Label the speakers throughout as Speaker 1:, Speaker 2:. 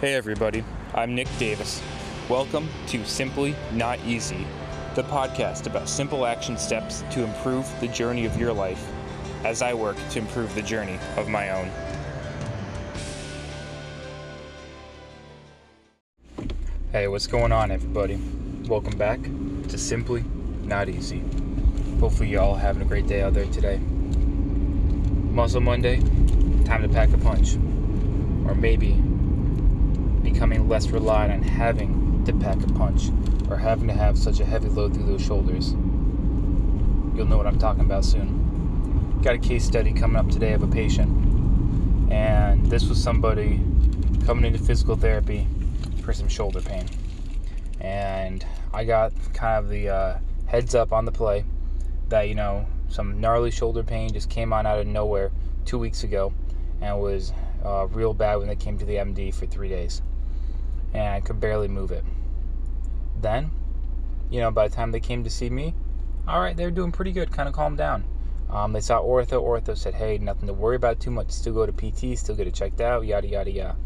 Speaker 1: Hey everybody, I'm Nick Davis. Welcome to Simply Not Easy, the podcast about simple action steps to improve the journey of your life as I work to improve the journey of my own. Hey, what's going on, everybody? Welcome back to Simply Not Easy. Hopefully, you all having a great day out there today. Muscle Monday, time to pack a punch. Or maybe becoming less reliant on having to pack a punch or having to have such a heavy load through those shoulders. You'll know what I'm talking about soon. Got a case study coming up today of a patient, and this was somebody coming into physical therapy for some shoulder pain. And I got kind of the uh, heads up on the play that, you know, some gnarly shoulder pain just came on out of nowhere two weeks ago and was uh, real bad when they came to the MD for three days and I could barely move it. Then, you know, by the time they came to see me, all right, they're doing pretty good, kind of calmed down. Um, they saw ortho. Ortho said, "Hey, nothing to worry about too much. Still go to PT. Still get it checked out. Yada yada yada."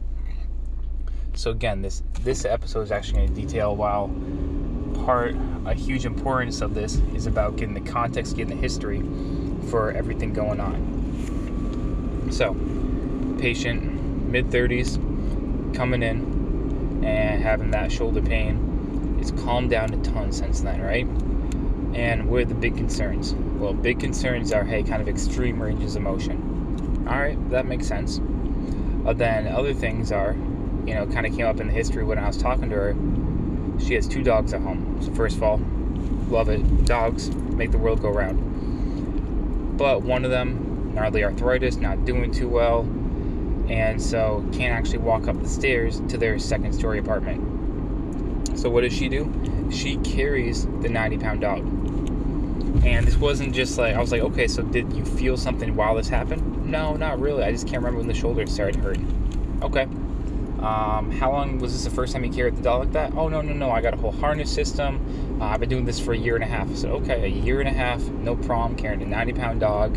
Speaker 1: So again, this this episode is actually going to detail while part a huge importance of this is about getting the context, getting the history for everything going on. So, patient mid 30s coming in and having that shoulder pain. It's calmed down a ton since then, right? And what are the big concerns? Well, big concerns are hey, kind of extreme ranges of motion. All right, that makes sense. But then other things are, you know, kind of came up in the history when I was talking to her. She has two dogs at home. So first of all, love it. Dogs make the world go round. But one of them, gnarly arthritis, not doing too well and so can't actually walk up the stairs to their second story apartment. So what does she do? She carries the 90 pound dog. And this wasn't just like I was like, okay, so did you feel something while this happened? No, not really. I just can't remember when the shoulder started hurting. Okay. Um, how long was this the first time you carried the dog like that? Oh no, no, no! I got a whole harness system. Uh, I've been doing this for a year and a half. So okay, a year and a half, no problem carrying a 90 pound dog.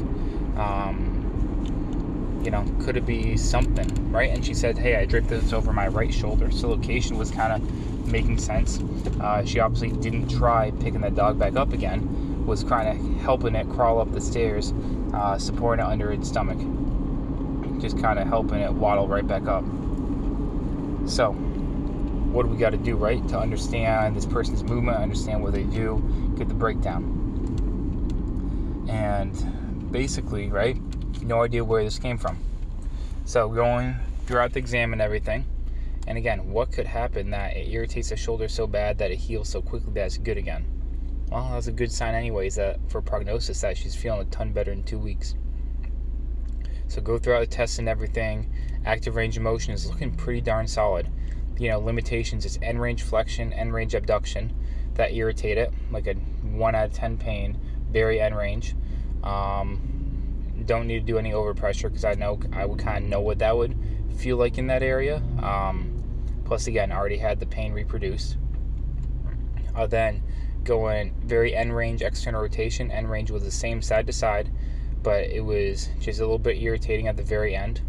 Speaker 1: Um, you know, could it be something, right? And she said, hey, I draped this over my right shoulder. So location was kind of making sense. Uh, she obviously didn't try picking that dog back up again, was kind of helping it crawl up the stairs, uh, supporting it under its stomach, just kind of helping it waddle right back up. So, what do we got to do, right, to understand this person's movement, understand what they do, get the breakdown? And basically, right, no idea where this came from. So going throughout the exam and everything, and again, what could happen that it irritates the shoulder so bad that it heals so quickly that it's good again? Well, that's a good sign, anyways, that for prognosis that she's feeling a ton better in two weeks. So go throughout the tests and everything. Active range of motion is looking pretty darn solid. You know, limitations is end range flexion, end range abduction that irritate it, like a one out of ten pain, very end range. Um, don't need to do any overpressure because I know I would kind of know what that would feel like in that area. Um, plus, again, I already had the pain reproduced. Uh, then going very end range external rotation. End range was the same side to side, but it was just a little bit irritating at the very end.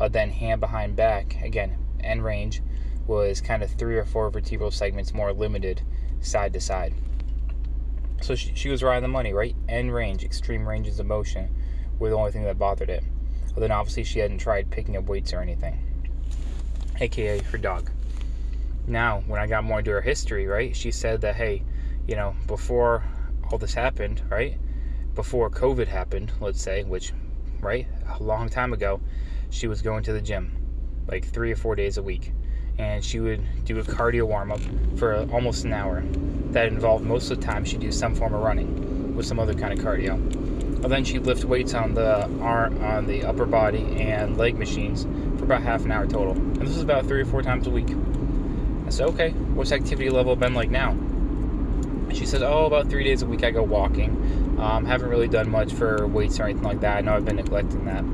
Speaker 1: Uh, then hand behind back again. End range was kind of three or four vertebral segments more limited side to side. So she, she was on the money, right? End range, extreme ranges of motion were the only thing that bothered it. But then obviously she hadn't tried picking up weights or anything, aka her dog. Now, when I got more into her history, right, she said that, hey, you know, before all this happened, right, before COVID happened, let's say, which, right, a long time ago, she was going to the gym like three or four days a week. And she would do a cardio warm up for almost an hour. That involved most of the time she'd do some form of running with some other kind of cardio. She'd lift weights on the arm, on the upper body and leg machines for about half an hour total. And this was about three or four times a week. I said, okay, what's activity level been like now? She said, oh, about three days a week I go walking. Um, haven't really done much for weights or anything like that. I know I've been neglecting that.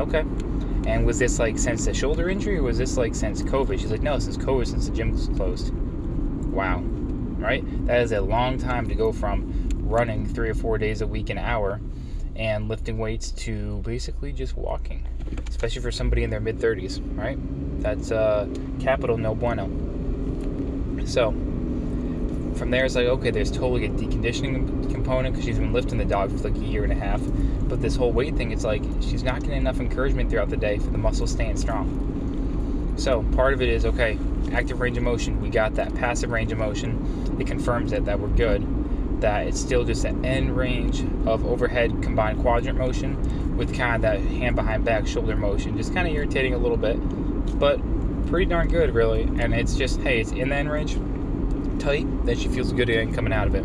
Speaker 1: Okay. And was this like since the shoulder injury or was this like since COVID? She's like, no, since COVID, since the gym was closed. Wow. Right? That is a long time to go from running three or four days a week, an hour, and lifting weights to basically just walking, especially for somebody in their mid 30s, right? That's uh, capital no bueno. So from there, it's like okay, there's totally a deconditioning component because she's been lifting the dog for like a year and a half. But this whole weight thing, it's like she's not getting enough encouragement throughout the day for the muscles staying strong. So part of it is okay, active range of motion, we got that. Passive range of motion, it confirms it that we're good. That it's still just an end range of overhead combined quadrant motion with kind of that hand behind back shoulder motion. Just kind of irritating a little bit, but pretty darn good, really. And it's just, hey, it's in the end range, tight, then she feels good again coming out of it.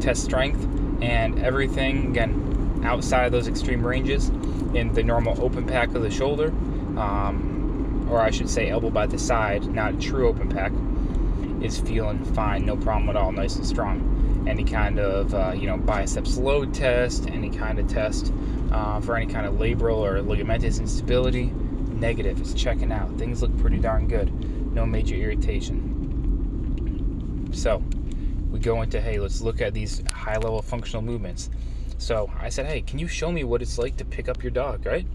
Speaker 1: Test strength and everything, again, outside of those extreme ranges in the normal open pack of the shoulder. Um, or I should say elbow by the side, not a true open pack, is feeling fine, no problem at all, nice and strong. Any kind of uh, you know biceps load test, any kind of test uh, for any kind of labral or ligamentous instability, negative. It's checking out. Things look pretty darn good. No major irritation. So we go into hey, let's look at these high level functional movements. So I said, hey, can you show me what it's like to pick up your dog, right?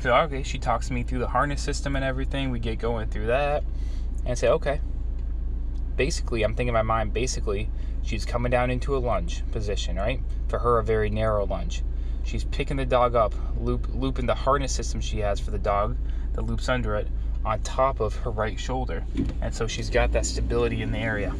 Speaker 1: So okay, she talks me through the harness system and everything. We get going through that, and I say, okay. Basically, I'm thinking in my mind. Basically, she's coming down into a lunge position, right? For her, a very narrow lunge. She's picking the dog up, loop looping the harness system she has for the dog, that loops under it, on top of her right shoulder, and so she's got that stability in the area.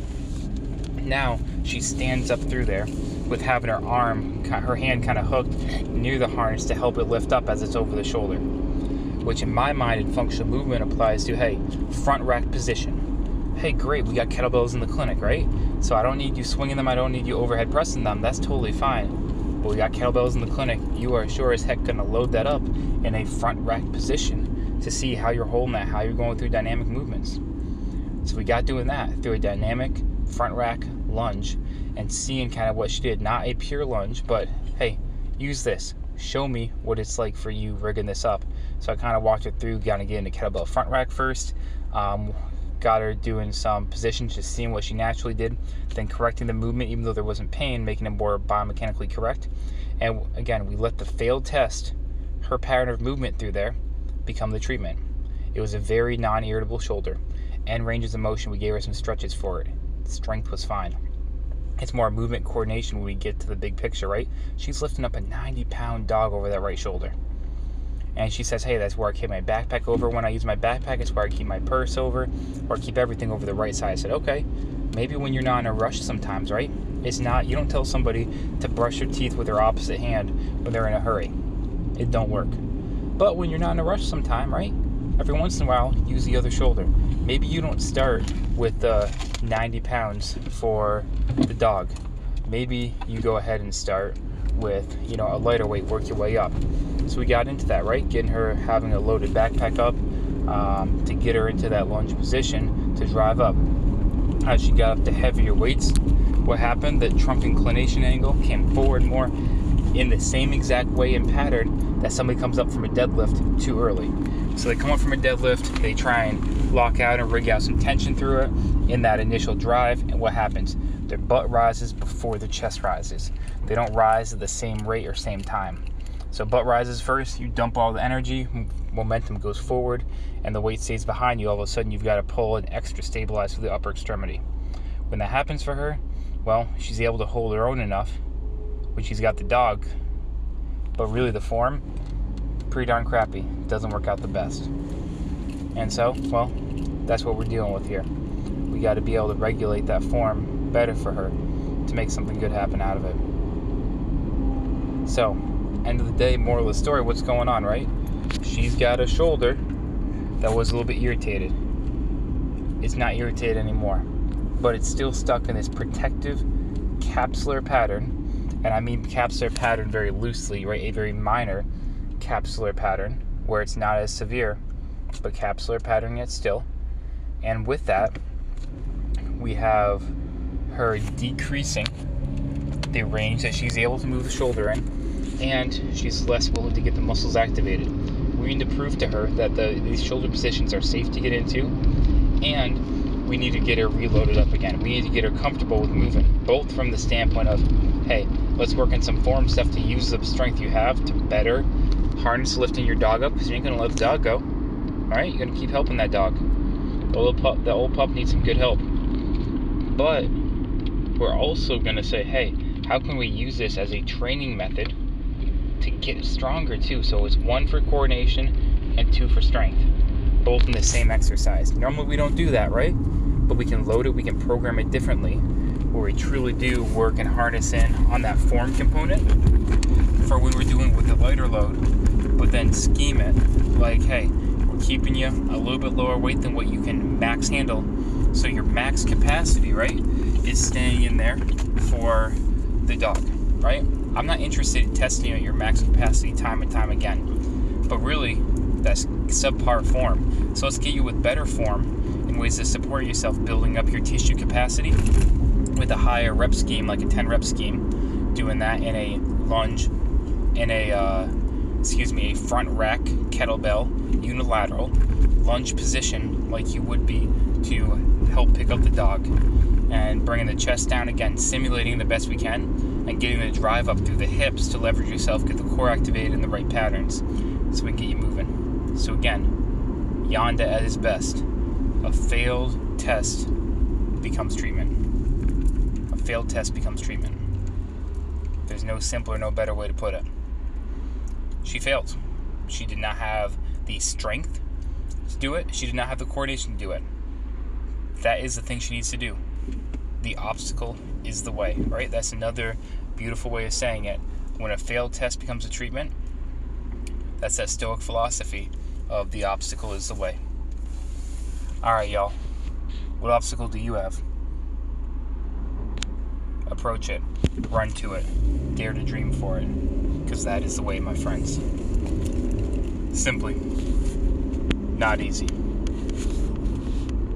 Speaker 1: Now she stands up through there with having her arm, her hand kind of hooked near the harness to help it lift up as it's over the shoulder. Which, in my mind, in functional movement applies to hey, front rack position. Hey, great, we got kettlebells in the clinic, right? So I don't need you swinging them, I don't need you overhead pressing them, that's totally fine. But we got kettlebells in the clinic, you are sure as heck gonna load that up in a front rack position to see how you're holding that, how you're going through dynamic movements. So we got doing that through a dynamic front rack lunge and seeing kind of what she did. Not a pure lunge, but hey, use this. Show me what it's like for you rigging this up. So I kind of walked her through, kind of getting the kettlebell front rack first. Um, got her doing some positions, just seeing what she naturally did, then correcting the movement, even though there wasn't pain, making it more biomechanically correct. And again, we let the failed test, her pattern of movement through there, become the treatment. It was a very non irritable shoulder. And ranges of motion, we gave her some stretches for it. Strength was fine it's more movement coordination when we get to the big picture, right? She's lifting up a 90 pound dog over that right shoulder. And she says, Hey, that's where I keep my backpack over. When I use my backpack, it's where I keep my purse over, or keep everything over the right side. I said, Okay, maybe when you're not in a rush sometimes, right? It's not, you don't tell somebody to brush their teeth with their opposite hand when they're in a hurry. It don't work. But when you're not in a rush sometime, right? every once in a while use the other shoulder. Maybe you don't start with uh, 90 pounds for the dog. Maybe you go ahead and start with you know a lighter weight, work your way up. So we got into that, right? Getting her having a loaded backpack up um, to get her into that lunge position to drive up. As she got up to heavier weights, what happened? The trunk inclination angle came forward more in the same exact way and pattern that somebody comes up from a deadlift too early. So they come up from a deadlift, they try and lock out and rig out some tension through it in that initial drive, and what happens? Their butt rises before the chest rises. They don't rise at the same rate or same time. So butt rises first, you dump all the energy, momentum goes forward, and the weight stays behind you. All of a sudden, you've got to pull and extra stabilize for the upper extremity. When that happens for her, well, she's able to hold her own enough when she's got the dog. But really, the form, pretty darn crappy. Doesn't work out the best. And so, well, that's what we're dealing with here. We got to be able to regulate that form better for her to make something good happen out of it. So, end of the day, moral of the story, what's going on, right? She's got a shoulder that was a little bit irritated. It's not irritated anymore, but it's still stuck in this protective capsular pattern. And I mean capsular pattern very loosely, right? A very minor capsular pattern where it's not as severe, but capsular pattern yet still. And with that, we have her decreasing the range that she's able to move the shoulder in, and she's less willing to get the muscles activated. We need to prove to her that the, these shoulder positions are safe to get into, and we need to get her reloaded up again. We need to get her comfortable with moving, both from the standpoint of, hey, let's work on some form stuff to use the strength you have to better harness lifting your dog up because you ain't gonna let the dog go. All right, you're gonna keep helping that dog. The old pup, the old pup needs some good help. But we're also gonna say, hey, how can we use this as a training method to get stronger too? So it's one for coordination and two for strength, both in the same exercise. Normally we don't do that, right? But we can load it, we can program it differently, where we truly do work and harness in on that form component for what we're doing with the lighter load, but then scheme it like, hey, we're keeping you a little bit lower weight than what you can max handle. So your max capacity, right, is staying in there for the dog, right? I'm not interested in testing out your max capacity time and time again, but really that's subpar form. So let's get you with better form in ways to support yourself, building up your tissue capacity with a higher rep scheme, like a 10 rep scheme, doing that in a lunge, in a uh, excuse me, a front rack kettlebell unilateral lunge position, like you would be to help pick up the dog and bringing the chest down again, simulating the best we can, and getting the drive up through the hips to leverage yourself, get the core activated in the right patterns, so we can get you moving. So again, Janda at his best. A failed test becomes treatment. A failed test becomes treatment. There's no simpler, no better way to put it. She failed. She did not have the strength to do it. She did not have the coordination to do it. That is the thing she needs to do the obstacle is the way, right? That's another beautiful way of saying it. When a failed test becomes a treatment, that's that Stoic philosophy of the obstacle is the way. All right, y'all. What obstacle do you have? Approach it, run to it, dare to dream for it, because that is the way, my friends. Simply not easy.